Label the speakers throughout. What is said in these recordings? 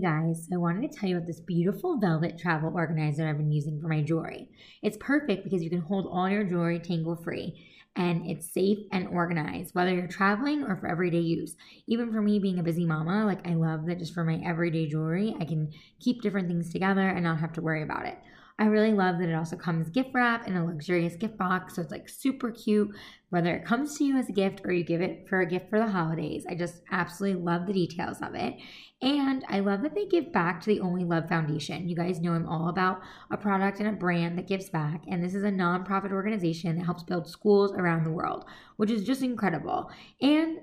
Speaker 1: Guys, so I wanted to tell you about this beautiful velvet travel organizer I've been using for my jewelry. It's perfect because you can hold all your jewelry tangle free and it's safe and organized, whether you're traveling or for everyday use. Even for me being a busy mama, like I love that just for my everyday jewelry, I can keep different things together and not have to worry about it. I really love that it also comes gift wrap in a luxurious gift box. So it's like super cute, whether it comes to you as a gift or you give it for a gift for the holidays. I just absolutely love the details of it. And I love that they give back to the Only Love Foundation. You guys know I'm all about a product and a brand that gives back. And this is a nonprofit organization that helps build schools around the world, which is just incredible. And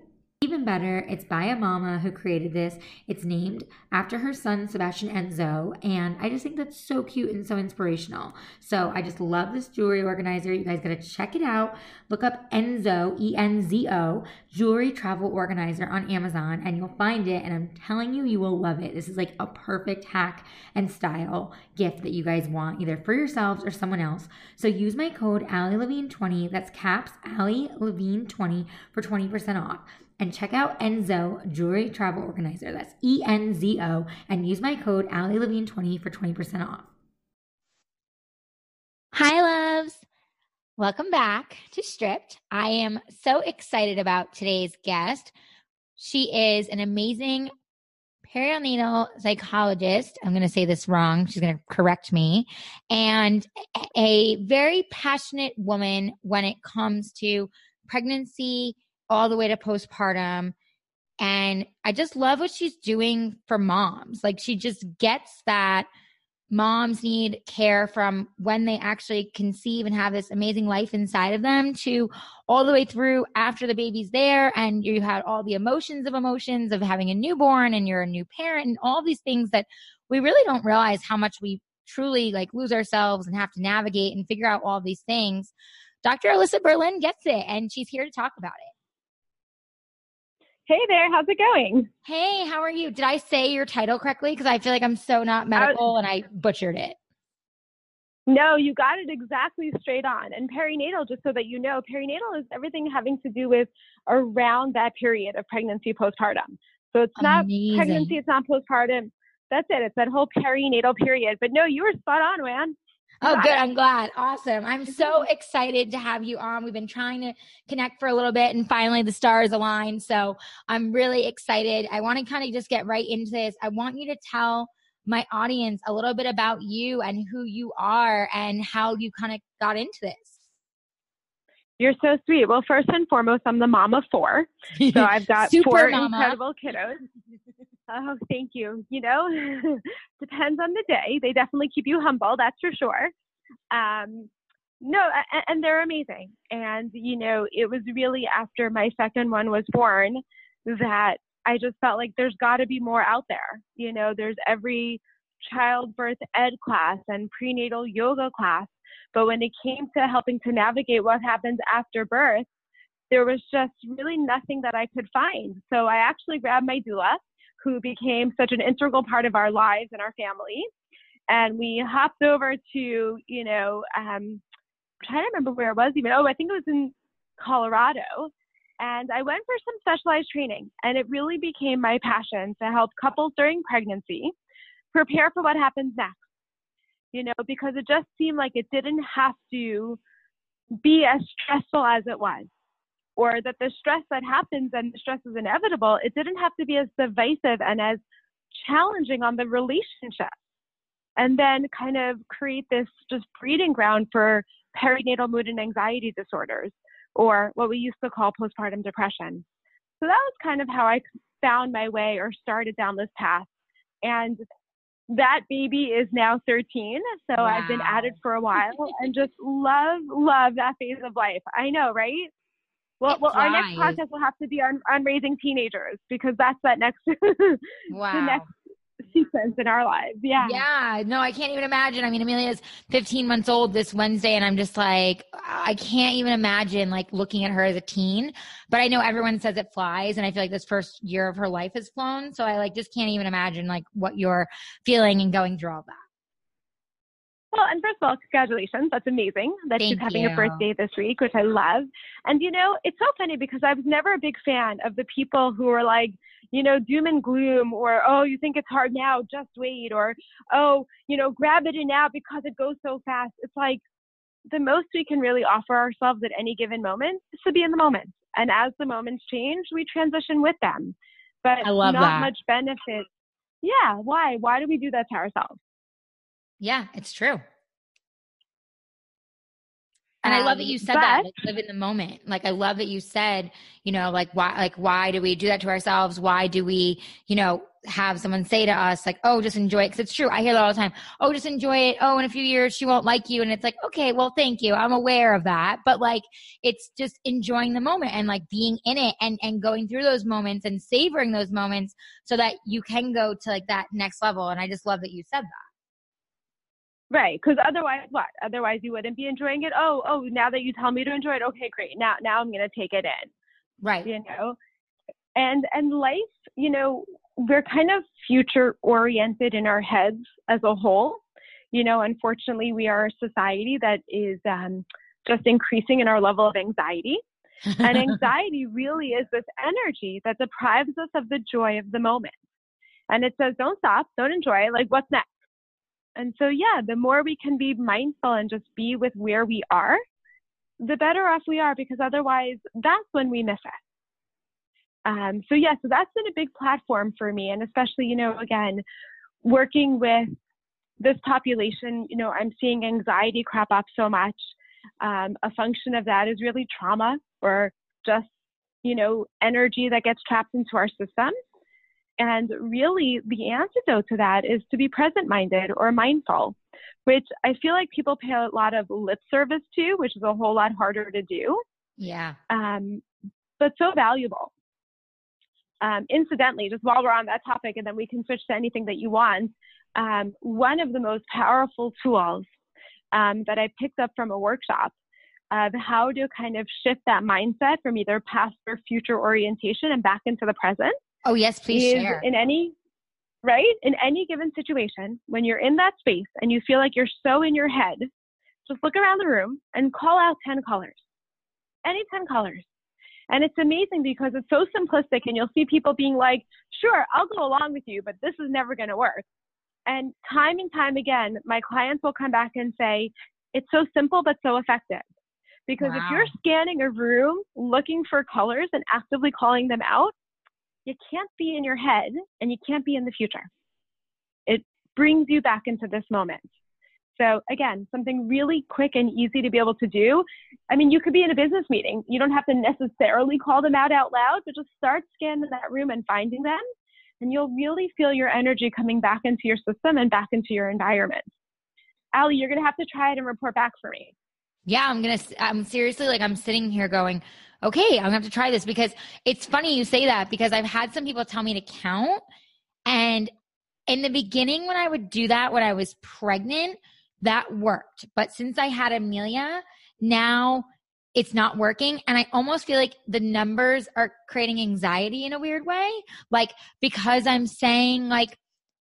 Speaker 1: even better, it's by a mama who created this. It's named after her son, Sebastian Enzo. And I just think that's so cute and so inspirational. So I just love this jewelry organizer. You guys got to check it out. Look up Enzo, E N Z O, jewelry travel organizer on Amazon, and you'll find it. And I'm telling you, you will love it. This is like a perfect hack and style gift that you guys want, either for yourselves or someone else. So use my code Allie Levine 20 That's caps Allie Levine 20 for 20% off and check out Enzo Jewelry Travel Organizer. That's E N Z O, and use my code Allie Levine 20 for 20% off.
Speaker 2: Hi, loves. Welcome back to Stripped. I am so excited about today's guest. She is an amazing perinatal psychologist. I'm going to say this wrong. She's going to correct me. And a very passionate woman when it comes to pregnancy all the way to postpartum. And I just love what she's doing for moms. Like she just gets that moms need care from when they actually conceive and have this amazing life inside of them to all the way through after the baby's there and you had all the emotions of emotions of having a newborn and you're a new parent and all these things that we really don't realize how much we truly like lose ourselves and have to navigate and figure out all these things. Dr. Alyssa Berlin gets it and she's here to talk about it.
Speaker 3: Hey there, how's it going?
Speaker 2: Hey, how are you? Did I say your title correctly? Because I feel like I'm so not medical was, and I butchered it.
Speaker 3: No, you got it exactly straight on. And perinatal, just so that you know, perinatal is everything having to do with around that period of pregnancy postpartum. So it's Amazing. not pregnancy, it's not postpartum. That's it. It's that whole perinatal period. But no, you were spot on, man.
Speaker 2: Oh, good. I'm glad. Awesome. I'm mm-hmm. so excited to have you on. We've been trying to connect for a little bit and finally the stars aligned. So I'm really excited. I want to kind of just get right into this. I want you to tell my audience a little bit about you and who you are and how you kind of got into this.
Speaker 3: You're so sweet. Well, first and foremost, I'm the mom of four. So I've got four mama. incredible kiddos. Oh, thank you. You know, depends on the day. They definitely keep you humble, that's for sure. Um, no, and, and they're amazing. And, you know, it was really after my second one was born that I just felt like there's got to be more out there. You know, there's every childbirth ed class and prenatal yoga class. But when it came to helping to navigate what happens after birth, there was just really nothing that I could find. So I actually grabbed my doula who became such an integral part of our lives and our family. And we hopped over to, you know, um, I'm trying to remember where it was even. Oh, I think it was in Colorado. And I went for some specialized training, and it really became my passion to help couples during pregnancy prepare for what happens next. You know, because it just seemed like it didn't have to be as stressful as it was or that the stress that happens and the stress is inevitable, it didn't have to be as divisive and as challenging on the relationship. And then kind of create this just breeding ground for perinatal mood and anxiety disorders, or what we used to call postpartum depression. So that was kind of how I found my way or started down this path. And that baby is now 13, so wow. I've been at it for a while and just love, love that phase of life. I know, right? Well, well, our next podcast will have to be on, on raising teenagers because that's that next wow. the next sequence in our lives. Yeah.
Speaker 2: Yeah. No, I can't even imagine. I mean, Amelia's 15 months old this Wednesday, and I'm just like, I can't even imagine like looking at her as a teen. But I know everyone says it flies, and I feel like this first year of her life has flown. So I like just can't even imagine like what you're feeling and going through all that.
Speaker 3: Well, and first of all, congratulations. That's amazing that
Speaker 2: Thank
Speaker 3: she's having
Speaker 2: you.
Speaker 3: a birthday this week, which I love. And you know, it's so funny because I was never a big fan of the people who are like, you know, doom and gloom or, oh, you think it's hard now, just wait, or, oh, you know, grab it in now because it goes so fast. It's like the most we can really offer ourselves at any given moment is to be in the moment. And as the moments change, we transition with them. But
Speaker 2: I love
Speaker 3: not
Speaker 2: that.
Speaker 3: much benefit. Yeah. Why? Why do we do that to ourselves?
Speaker 2: Yeah, it's true. And I love that
Speaker 3: Um,
Speaker 2: you said
Speaker 3: but-
Speaker 2: that. Like, live in the moment. Like I love that you said, you know, like why like why do we do that to ourselves? Why do we, you know, have someone say to us like, "Oh, just enjoy it." Cuz it's true. I hear that all the time. "Oh, just enjoy it. Oh, in a few years she won't like you." And it's like, "Okay, well, thank you. I'm aware of that." But like it's just enjoying the moment and like being in it and and going through those moments and savoring those moments so that you can go to like that next level. And I just love that you said that.
Speaker 3: Right, because otherwise, what? Otherwise, you wouldn't be enjoying it. Oh, oh, now that you tell me to enjoy it, okay, great. Now, now I'm gonna take it in.
Speaker 2: Right.
Speaker 3: You know, and and life, you know, we're kind of future oriented in our heads as a whole. You know, unfortunately, we are a society that is um, just increasing in our level of anxiety. And anxiety really is this energy that deprives us of the joy of the moment. And it says, don't stop, don't enjoy. Like, what's next? And so, yeah, the more we can be mindful and just be with where we are, the better off we are because otherwise, that's when we miss it. Um, so, yeah, so that's been a big platform for me. And especially, you know, again, working with this population, you know, I'm seeing anxiety crop up so much. Um, a function of that is really trauma or just, you know, energy that gets trapped into our system. And really, the antidote to that is to be present minded or mindful, which I feel like people pay a lot of lip service to, which is a whole lot harder to do,
Speaker 2: yeah.
Speaker 3: um, but so valuable. Um, incidentally, just while we're on that topic, and then we can switch to anything that you want, um, one of the most powerful tools um, that I picked up from a workshop of how to kind of shift that mindset from either past or future orientation and back into the present
Speaker 2: Oh, yes, please
Speaker 3: is
Speaker 2: share.
Speaker 3: in any right? In any given situation when you're in that space and you feel like you're so in your head just look around the room and call out 10 colors any 10 colors and it's amazing because it's so simplistic and you'll see people being like sure i'll go along with you but this is never going to work. And time and time again my clients will come back and say it's so simple but so effective. Because if you're scanning a room looking for colors and actively calling them out you can't be in your head and you can't be in the future. It brings you back into this moment. So again, something really quick and easy to be able to do. I mean, you could be in a business meeting. You don't have to necessarily call them out out loud, but just start scanning that room and finding them. And you'll really feel your energy coming back into your system and back into your environment. Allie, you're going to have to try it and report back for me.
Speaker 2: Yeah, I'm gonna. I'm seriously like I'm sitting here going, okay, I'm gonna have to try this because it's funny you say that because I've had some people tell me to count, and in the beginning when I would do that when I was pregnant, that worked. But since I had Amelia, now it's not working, and I almost feel like the numbers are creating anxiety in a weird way, like because I'm saying like,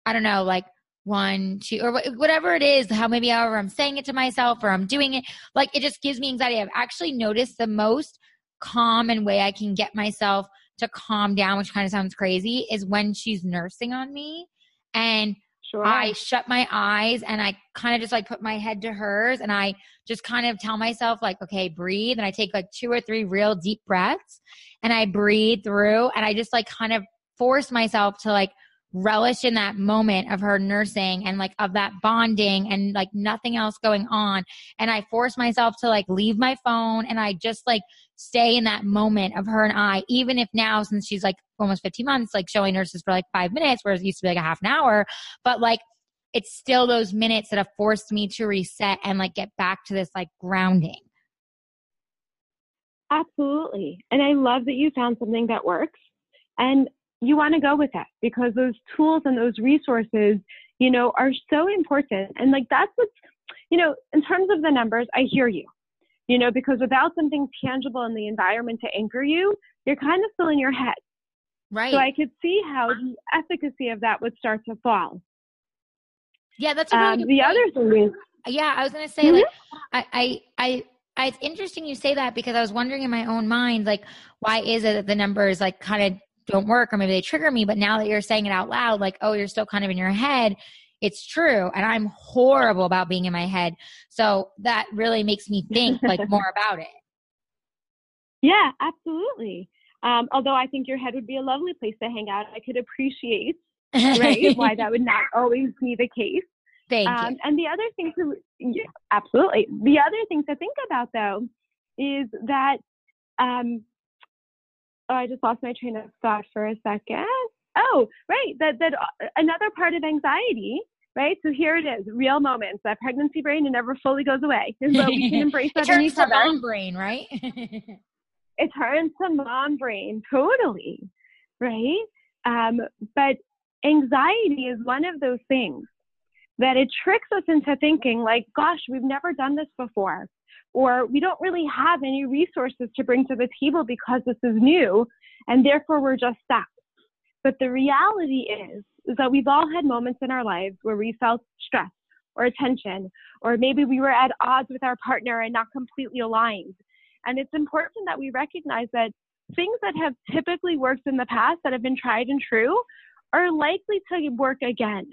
Speaker 2: I don't know, like one, two, or whatever it is, how maybe however I'm saying it to myself or I'm doing it, like it just gives me anxiety. I've actually noticed the most calm and way I can get myself to calm down, which kind of sounds crazy, is when she's nursing on me. And
Speaker 3: Sure.
Speaker 2: I shut my eyes and I kind of just like put my head to hers and I just kind of tell myself like, okay, breathe. And I take like two or three real deep breaths and I breathe through and I just like kind of force myself to like relish in that moment of her nursing and like of that bonding and like nothing else going on. And I force myself to like leave my phone and I just like stay in that moment of her and I, even if now since she's like almost 15 months, like showing nurses for like five minutes, whereas it used to be like a half an hour, but like it's still those minutes that have forced me to reset and like get back to this like grounding.
Speaker 3: Absolutely. And I love that you found something that works and you want to go with that because those tools and those resources, you know, are so important. And like that's what's, you know, in terms of the numbers, I hear you, you know, because without something tangible in the environment to anchor you, you're kind of still in your head.
Speaker 2: Right.
Speaker 3: So I could see how the efficacy of that would start to fall.
Speaker 2: yeah, that's a really
Speaker 3: Um, the other thing is,
Speaker 2: Yeah, I was gonna say
Speaker 3: Mhm.
Speaker 2: like I, I I I it's interesting you say that because I was wondering in my own mind like why is it that the numbers like kind of don't work or maybe they trigger me. But now that you're saying it out loud, like, oh, you're still kind of in your head, it's true. And I'm horrible about being in my head. So that really makes me think like more about it.
Speaker 3: Yeah, absolutely. Um, although I think your head would be a lovely place to hang out. I could appreciate right why that would not always be the case.
Speaker 2: Thank um,
Speaker 3: you. And the other thing to yeah, absolutely. The other thing to think about though is that um, oh, I just lost my train of thought for a second. Oh, right. That that uh, another part of anxiety, right? So here it is, real moments. That pregnancy brain it never fully goes away. So we can embrace that
Speaker 2: in each other. mom brain, right?
Speaker 3: it turns to mom brain, totally, right? Um, but anxiety is one of those things that it tricks us into thinking like, gosh, we've never done this before or we don't really have any resources to bring to the table because this is new and therefore we're just stuck. But the reality is, is that we've all had moments in our lives where we felt stress or tension, or maybe we were at odds with our partner and not completely aligned. And it's important that we recognize that things that have typically worked in the past that have been tried and true are likely to work again.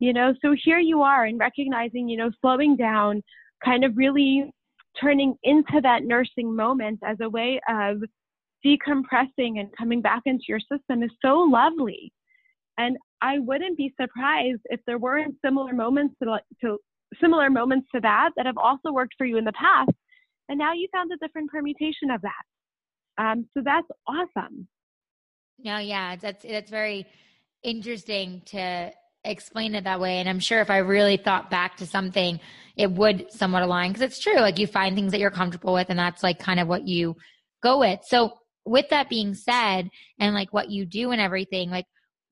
Speaker 3: You know, so here you are and recognizing, you know, slowing down, kind of really turning into that nursing moment as a way of decompressing and coming back into your system is so lovely. And I wouldn't be surprised if there weren't similar moments to, to similar moments to that that have also worked for you in the past. And now you found a different permutation of that. Um, so that's awesome.
Speaker 2: No, yeah, that's that's very interesting to explain it that way. And I'm sure if I really thought back to something, it would somewhat align because it's true. Like you find things that you're comfortable with, and that's like kind of what you go with. So, with that being said, and like what you do and everything, like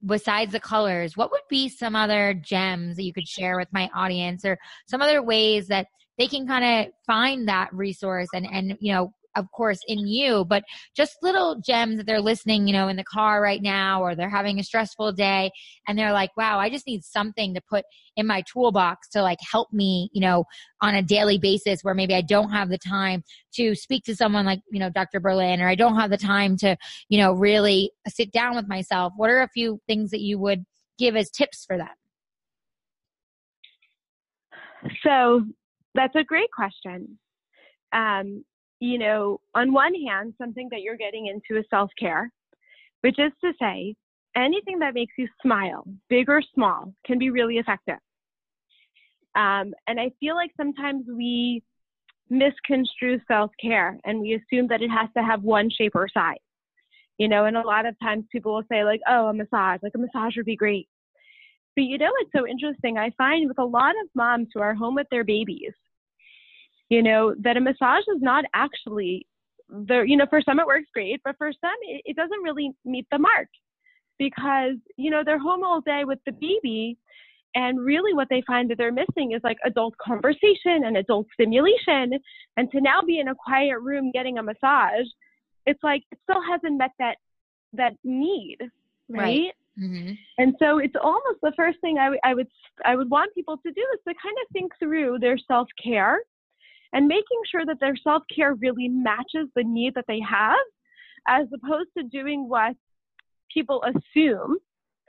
Speaker 2: besides the colors, what would be some other gems that you could share with my audience or some other ways that they can kind of find that resource and and you know of course in you but just little gems that they're listening you know in the car right now or they're having a stressful day and they're like wow i just need something to put in my toolbox to like help me you know on a daily basis where maybe i don't have the time to speak to someone like you know dr berlin or i don't have the time to you know really sit down with myself. What are a few things that you would give as tips for them
Speaker 3: so that's a great question. Um, you know, on one hand, something that you're getting into is self care, which is to say, anything that makes you smile, big or small, can be really effective. Um, and I feel like sometimes we misconstrue self care and we assume that it has to have one shape or size. You know, and a lot of times people will say, like, oh, a massage, like a massage would be great. But you know, it's so interesting. I find with a lot of moms who are home with their babies, you know, that a massage is not actually the, you know, for some it works great, but for some it, it doesn't really meet the mark because, you know, they're home all day with the baby. And really, what they find that they're missing is like adult conversation and adult stimulation. And to now be in a quiet room getting a massage, it's like it still hasn't met that that need, right? right. Mm-hmm. And so it's almost the first thing I, w- I would I would want people to do is to kind of think through their self care and making sure that their self care really matches the need that they have, as opposed to doing what people assume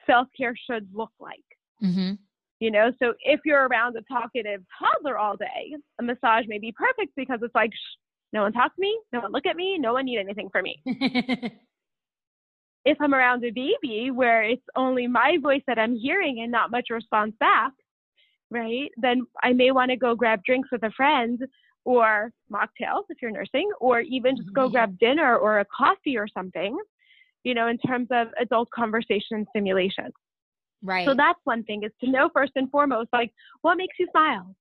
Speaker 3: self care should look like. Mm-hmm. You know, so if you're around a talkative toddler all day, a massage may be perfect because it's like, shh, no one talk to me, no one look at me, no one need anything from me. if I'm around a baby where it's only my voice that I'm hearing and not much response back, right, then I may want to go grab drinks with a friend or mocktails if you're nursing, or even just go mm-hmm. grab dinner or a coffee or something, you know, in terms of adult conversation and stimulation.
Speaker 2: Right.
Speaker 3: So that's one thing is to know first and foremost, like what makes you smile?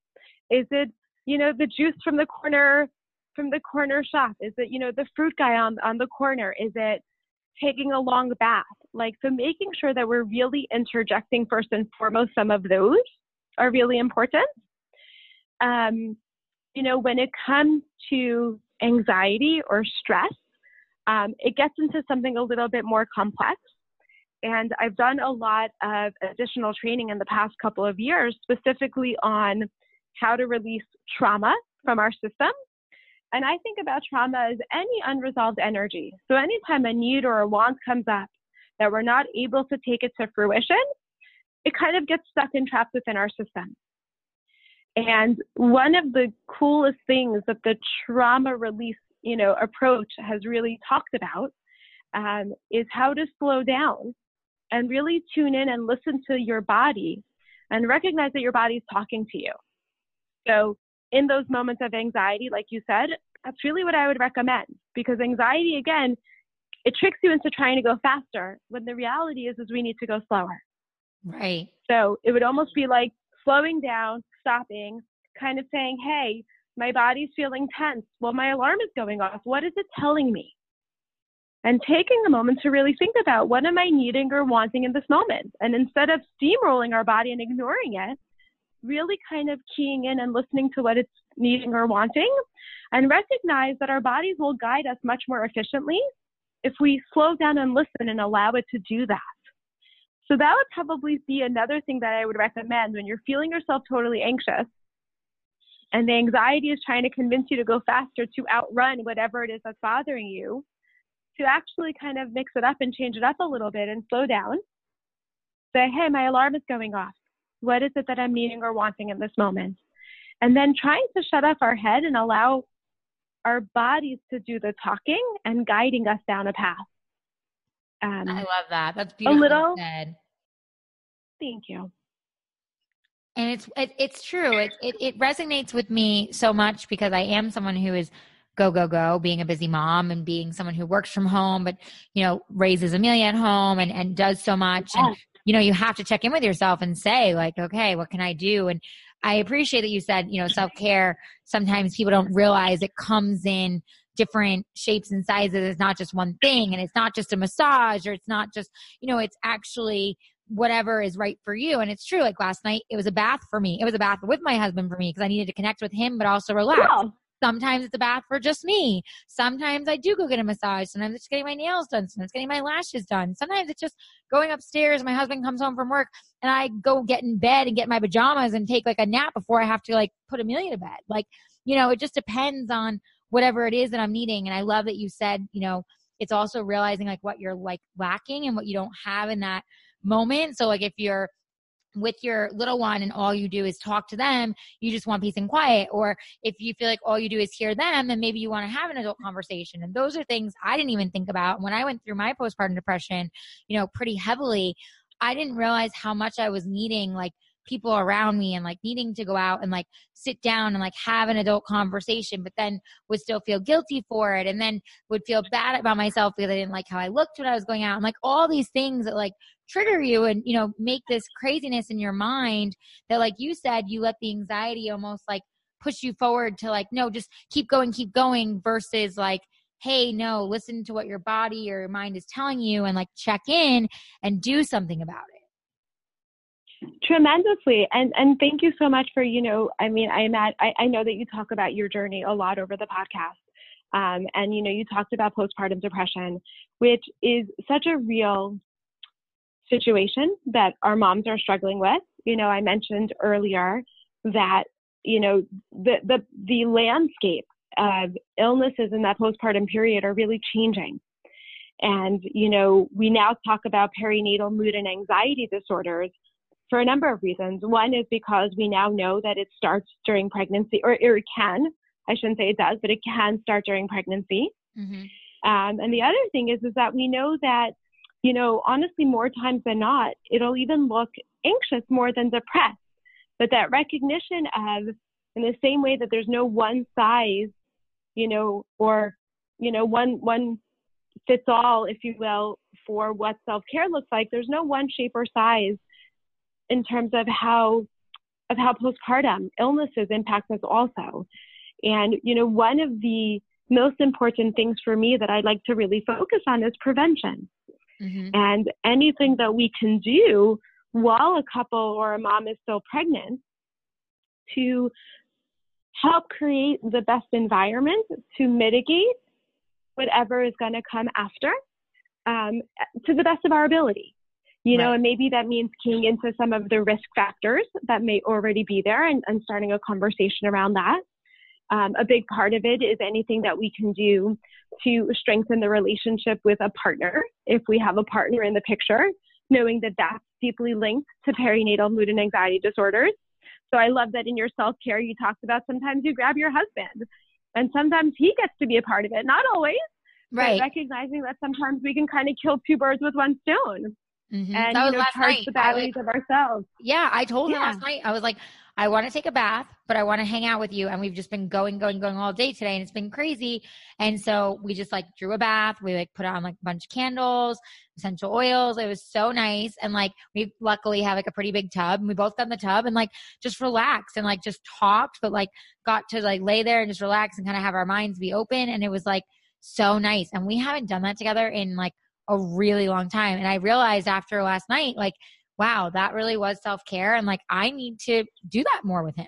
Speaker 3: Is it, you know, the juice from the corner from the corner shop? Is it, you know, the fruit guy on on the corner? Is it taking a long bath? Like so making sure that we're really interjecting first and foremost some of those are really important. Um, you know, when it comes to anxiety or stress, um, it gets into something a little bit more complex. And I've done a lot of additional training in the past couple of years, specifically on how to release trauma from our system. And I think about trauma as any unresolved energy. So anytime a need or a want comes up, that we're not able to take it to fruition, it kind of gets stuck and trapped within our system. And one of the coolest things that the trauma release, you know, approach has really talked about um, is how to slow down and really tune in and listen to your body and recognize that your body is talking to you. So, in those moments of anxiety, like you said, that's really what I would recommend because anxiety, again, it tricks you into trying to go faster when the reality is, is we need to go slower.
Speaker 2: Right.
Speaker 3: So it would almost be like slowing down, stopping, kind of saying, hey, my body's feeling tense. Well, my alarm is going off. What is it telling me? And taking a moment to really think about what am I needing or wanting in this moment? And instead of steamrolling our body and ignoring it, really kind of keying in and listening to what it's needing or wanting and recognize that our bodies will guide us much more efficiently if we slow down and listen and allow it to do that. So that would probably be another thing that I would recommend when you're feeling yourself totally anxious and the anxiety is trying to convince you to go faster to outrun whatever it is that's bothering you, to actually kind of mix it up and change it up a little bit and slow down. Say, hey, my alarm is going off. What is it that I'm needing or wanting in this moment? And then trying to shut off our head and allow our bodies to do the talking and guiding us down a path.
Speaker 2: Um, I love that. That's beautiful. A little. Said.
Speaker 3: Thank you.
Speaker 2: And it's it, it's true. It, it it resonates with me so much because I am someone who is go go go being a busy mom and being someone who works from home but you know raises amelia at home and, and does so much and you know you have to check in with yourself and say like okay what can i do and I appreciate that you said, you know, self care. Sometimes people don't realize it comes in different shapes and sizes. It's not just one thing and it's not just a massage or it's not just, you know, it's actually whatever is right for you. And it's true. Like last night, it was a bath for me. It was a bath with my husband for me because I needed to connect with him, but also relax. Sometimes it's a bath for just me. Sometimes I do go get a massage. Sometimes it's getting my nails done. Sometimes getting my lashes done. Sometimes it's just going upstairs. My husband comes home from work and I go get in bed and get my pajamas and take like a nap before I have to like put Amelia to bed. Like, you know, it just depends on whatever it is that I'm needing. And I love that you said, you know, it's also realizing like what you're like lacking and what you don't have in that moment. So like if you're with your little one and all you do is talk to them, you just want peace and quiet. Or if you feel like all you do is hear them, then maybe you want to have an adult conversation. And those are things I didn't even think about. When I went through my postpartum depression, you know, pretty heavily, I didn't realize how much I was needing like people around me and like needing to go out and like sit down and like have an adult conversation, but then would still feel guilty for it and then would feel bad about myself because I didn't like how I looked when I was going out and like all these things that like trigger you and you know make this craziness in your mind that like you said you let the anxiety almost like push you forward to like no just keep going keep going versus like hey no listen to what your body or your mind is telling you and like check in and do something about it.
Speaker 3: Tremendously. And and thank you so much for you know i mean i am at I, I know that you talk about your journey a lot over the podcast um, and you know you talked about postpartum depression which is such a real situation that our moms are struggling with you know i mentioned earlier that you know the the the landscape of illnesses in that postpartum period are really changing and you know we now talk about perinatal mood and anxiety disorders for a number of reasons. One is because we now know that it starts during pregnancy, or, or it can, I shouldn't say it does, but it can start during pregnancy. Mm-hmm. Um, and the other thing is, is that we know that, you know, honestly, more times than not, it'll even look anxious more than depressed. But that recognition of, in the same way that there's no one size, you know, or, you know, one, one fits all, if you will, for what self care looks like, there's no one shape or size in terms of how of how postpartum illnesses impact us also. And you know, one of the most important things for me that I'd like to really focus on is prevention. Mm-hmm. And anything that we can do while a couple or a mom is still pregnant to help create the best environment to mitigate whatever is going to come after um, to the best of our ability you know, right. and maybe that means keying into some of the risk factors that may already be there and, and starting a conversation around that. Um, a big part of it is anything that we can do to strengthen the relationship with a partner if we have a partner in the picture, knowing that that's deeply linked to perinatal mood and anxiety disorders. So I love that in your self care, you talked about sometimes you grab your husband and sometimes he gets to be a part of it. Not always, right. recognizing that sometimes we can kind of kill two birds with one stone. Mm-hmm. And you know, charge night. the batteries of ourselves.
Speaker 2: Yeah, I told yeah. him last night. I was like, I want to take a bath, but I want to hang out with you. And we've just been going, going, going all day today, and it's been crazy. And so we just like drew a bath. We like put on like a bunch of candles, essential oils. It was so nice. And like we luckily have like a pretty big tub, and we both got in the tub and like just relaxed and like just talked, but like got to like lay there and just relax and kind of have our minds be open. And it was like so nice. And we haven't done that together in like a really long time. And I realized after last night, like wow, that really was self care. And like, I need to do that more with him.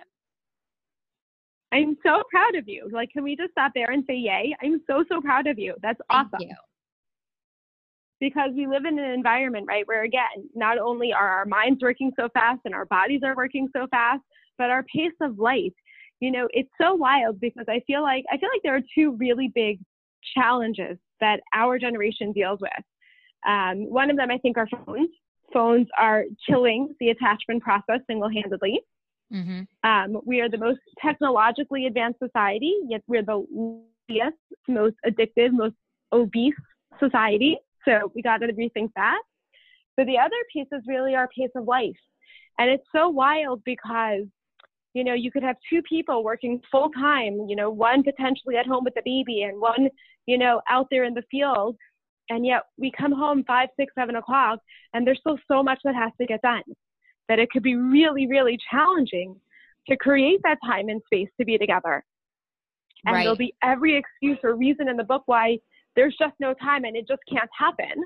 Speaker 3: I'm so proud of you. Like, can we just stop there and say, yay? I'm so, so proud of you. That's Thank awesome. You. Because we live in an environment, right, where again, not only are our minds working so fast and our bodies are working so fast, but our pace of life, you know, it's so wild because I feel like I feel like there are two really big challenges that our generation deals with. Um, one of them, I think, are phones phones are killing the attachment process single handedly. Mm-hmm. Um, we are the most technologically advanced society, yet we're the least, most addictive, most obese society. So we got to rethink that. But the other piece is really our pace of life. And it's so wild because, you know, you could have two people working full time, you know, one potentially at home with the baby and one, you know, out there in the field and yet we come home five, six, seven o'clock, and there's still so much that has to get done that it could be really, really challenging to create that time and space to be together. And right. there'll be every excuse or reason in the book why there's just no time and it just can't happen.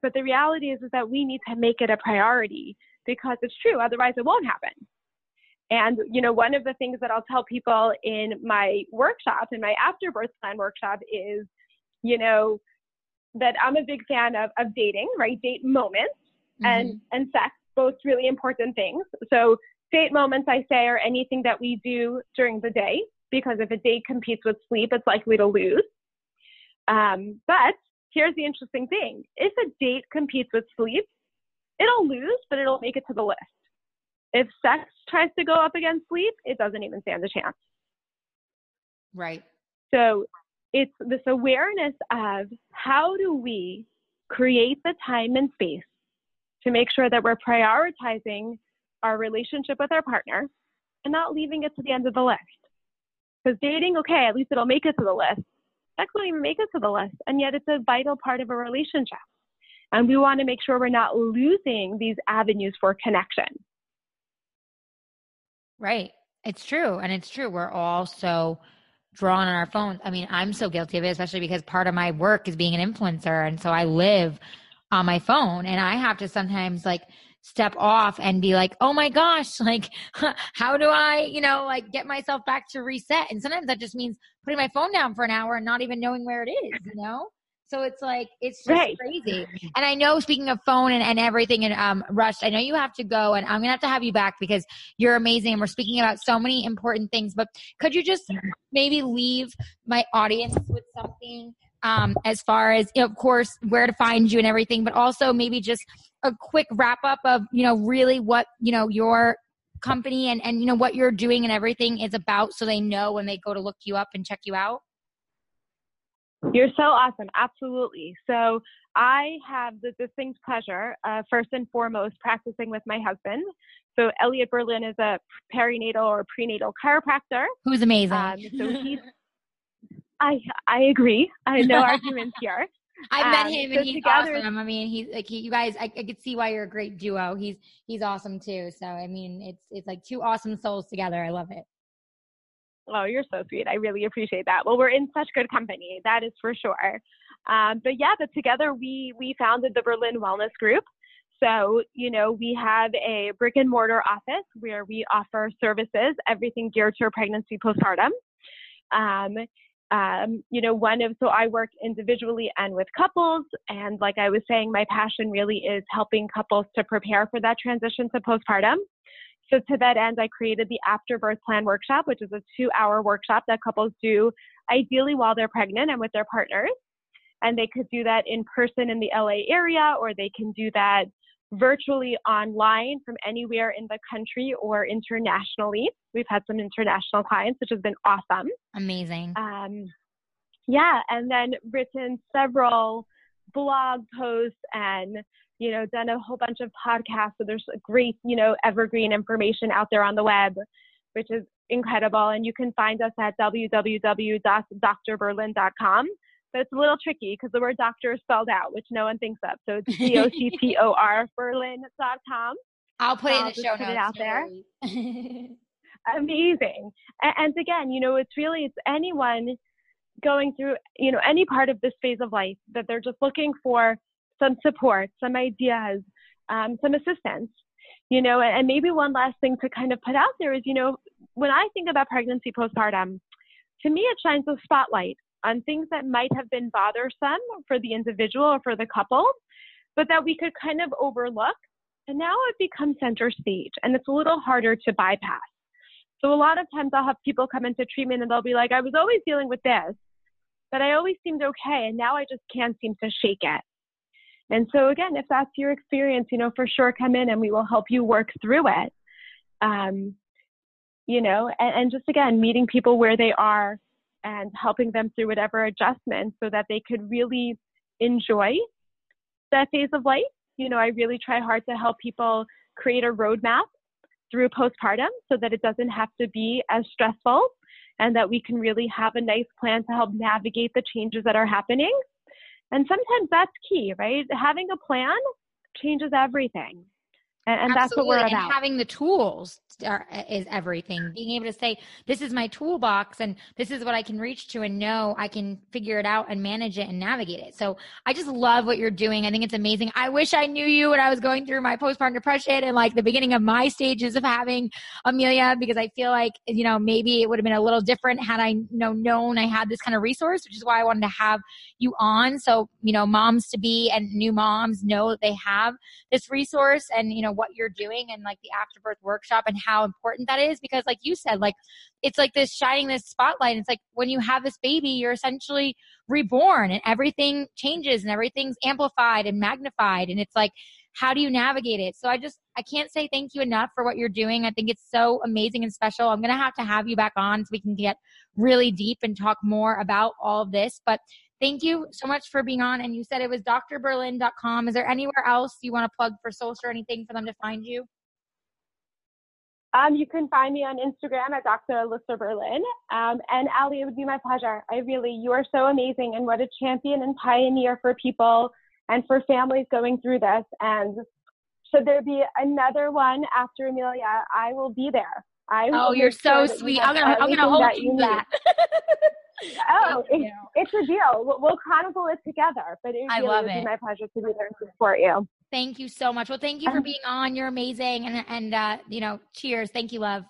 Speaker 3: But the reality is, is that we need to make it a priority because it's true, otherwise it won't happen. And, you know, one of the things that I'll tell people in my workshop, in my afterbirth plan workshop, is, you know, that I'm a big fan of, of dating, right? Date moments mm-hmm. and, and sex, both really important things. So date moments, I say, are anything that we do during the day, because if a date competes with sleep, it's likely to lose. Um, but here's the interesting thing. If a date competes with sleep, it'll lose, but it'll make it to the list. If sex tries to go up against sleep, it doesn't even stand a chance.
Speaker 2: Right.
Speaker 3: So it's this awareness of how do we create the time and space to make sure that we're prioritizing our relationship with our partner and not leaving it to the end of the list. Because dating, okay, at least it'll make it to the list. Sex won't even make it to the list, and yet it's a vital part of a relationship. And we want to make sure we're not losing these avenues for connection.
Speaker 2: Right. It's true. And it's true. We're all so drawn on our phones. I mean, I'm so guilty of it, especially because part of my work is being an influencer. And so I live on my phone and I have to sometimes like step off and be like, oh my gosh, like, how do I, you know, like get myself back to reset? And sometimes that just means putting my phone down for an hour and not even knowing where it is, you know? So it's like it's just right. crazy. And I know speaking of phone and, and everything and um Rush, I know you have to go and I'm gonna have to have you back because you're amazing and we're speaking about so many important things. But could you just maybe leave my audience with something um as far as you know, of course where to find you and everything, but also maybe just a quick wrap up of, you know, really what, you know, your company and, and you know what you're doing and everything is about so they know when they go to look you up and check you out?
Speaker 3: You're so awesome. Absolutely. So I have the distinct pleasure, uh, first and foremost, practicing with my husband. So Elliot Berlin is a perinatal or prenatal chiropractor.
Speaker 2: Who's amazing. Um,
Speaker 3: so he's, I, I agree. I have no arguments here.
Speaker 2: I um, met him and so he's together, awesome. I mean, he's like he, you guys. I, I could see why you're a great duo. He's he's awesome too. So I mean, it's it's like two awesome souls together. I love it.
Speaker 3: Oh, you're so sweet. I really appreciate that. Well, we're in such good company, that is for sure. Um, but yeah, but together we we founded the Berlin Wellness Group. So, you know, we have a brick and mortar office where we offer services, everything geared to pregnancy postpartum. Um, um, you know, one of, so I work individually and with couples. And like I was saying, my passion really is helping couples to prepare for that transition to postpartum So to that end, I created the Afterbirth Plan Workshop, which is a two-hour workshop that couples do ideally while they're pregnant and with their partners. And they could do that in person in the LA area, or they can do that virtually online from anywhere in the country or internationally. We've had some international clients, which has been awesome.
Speaker 2: Amazing. Um,
Speaker 3: yeah, and then written several blog posts and you know done a whole bunch of podcasts. So there's great you know evergreen information out there on the web, which is incredible. And you can find us at www.drberlin.com. But it's a little tricky because the word doctor is spelled out, which no one thinks of. So it's D O C T O R Berlin.com.
Speaker 2: I'll put it in uh, the show notes.
Speaker 3: Put it out there. Amazing. And, and again, you know, it's really it's anyone going through, you know, any part of this phase of life that they're just looking for some support, some ideas, um, some assistance, you know, and maybe one last thing to kind of put out there is, you know, when I think about pregnancy postpartum, to me, it shines a spotlight on things that might have been bothersome for the individual or for the couple, but that we could kind of overlook. And now it becomes center stage and it's a little harder to bypass. So a lot of times I'll have people come into treatment and they'll be like, I was always dealing with this, but I always seemed okay. And now I just can't seem to shake it. And so again, if that's your experience, you know, for sure come in and we will help you work through it. Um, you know, and, and just again, meeting people where they are and helping them through whatever adjustments so that they could really enjoy that phase of life. You know, I really try hard to help people create a roadmap through postpartum so that it doesn't have to be as stressful and that we can really have a nice plan to help navigate the changes that are happening. And sometimes that's key, right? Having a plan changes everything and, and that's what we're about.
Speaker 2: And having the tools are, uh, is everything. Being able to say, "This is my toolbox, and this is what I can reach to, and know I can figure it out and manage it and navigate it." So I just love what you're doing. I think it's amazing. I wish I knew you when I was going through my postpartum depression and like the beginning of my stages of having Amelia, because I feel like you know maybe it would have been a little different had I you know known I had this kind of resource, which is why I wanted to have you on. So you know, moms to be and new moms know that they have this resource, and you know what you're doing and like the afterbirth workshop and how important that is because like you said like it's like this shining this spotlight it's like when you have this baby you're essentially reborn and everything changes and everything's amplified and magnified and it's like how do you navigate it so i just i can't say thank you enough for what you're doing i think it's so amazing and special i'm to have to have you back on so we can get really deep and talk more about all of this but Thank you so much for being on. And you said it was drberlin.com. Is there anywhere else you want to plug for social or anything for them to find you?
Speaker 3: Um, you can find me on Instagram at Dr. Alyssa Berlin. Um, and Ali, it would be my pleasure. I really, you are so amazing and what a champion and pioneer for people and for families going through this. And should there be another one after Amelia, I will be there. I
Speaker 2: oh, you're so sweet. I'm gonna, I'm gonna hold you that.
Speaker 3: oh, it, it's a deal. We'll, we'll, chronicle it together. But it really would it. be my pleasure to be there and support you.
Speaker 2: Thank you so much. Well, thank you for being on. You're amazing, and and uh, you know, cheers. Thank you, love.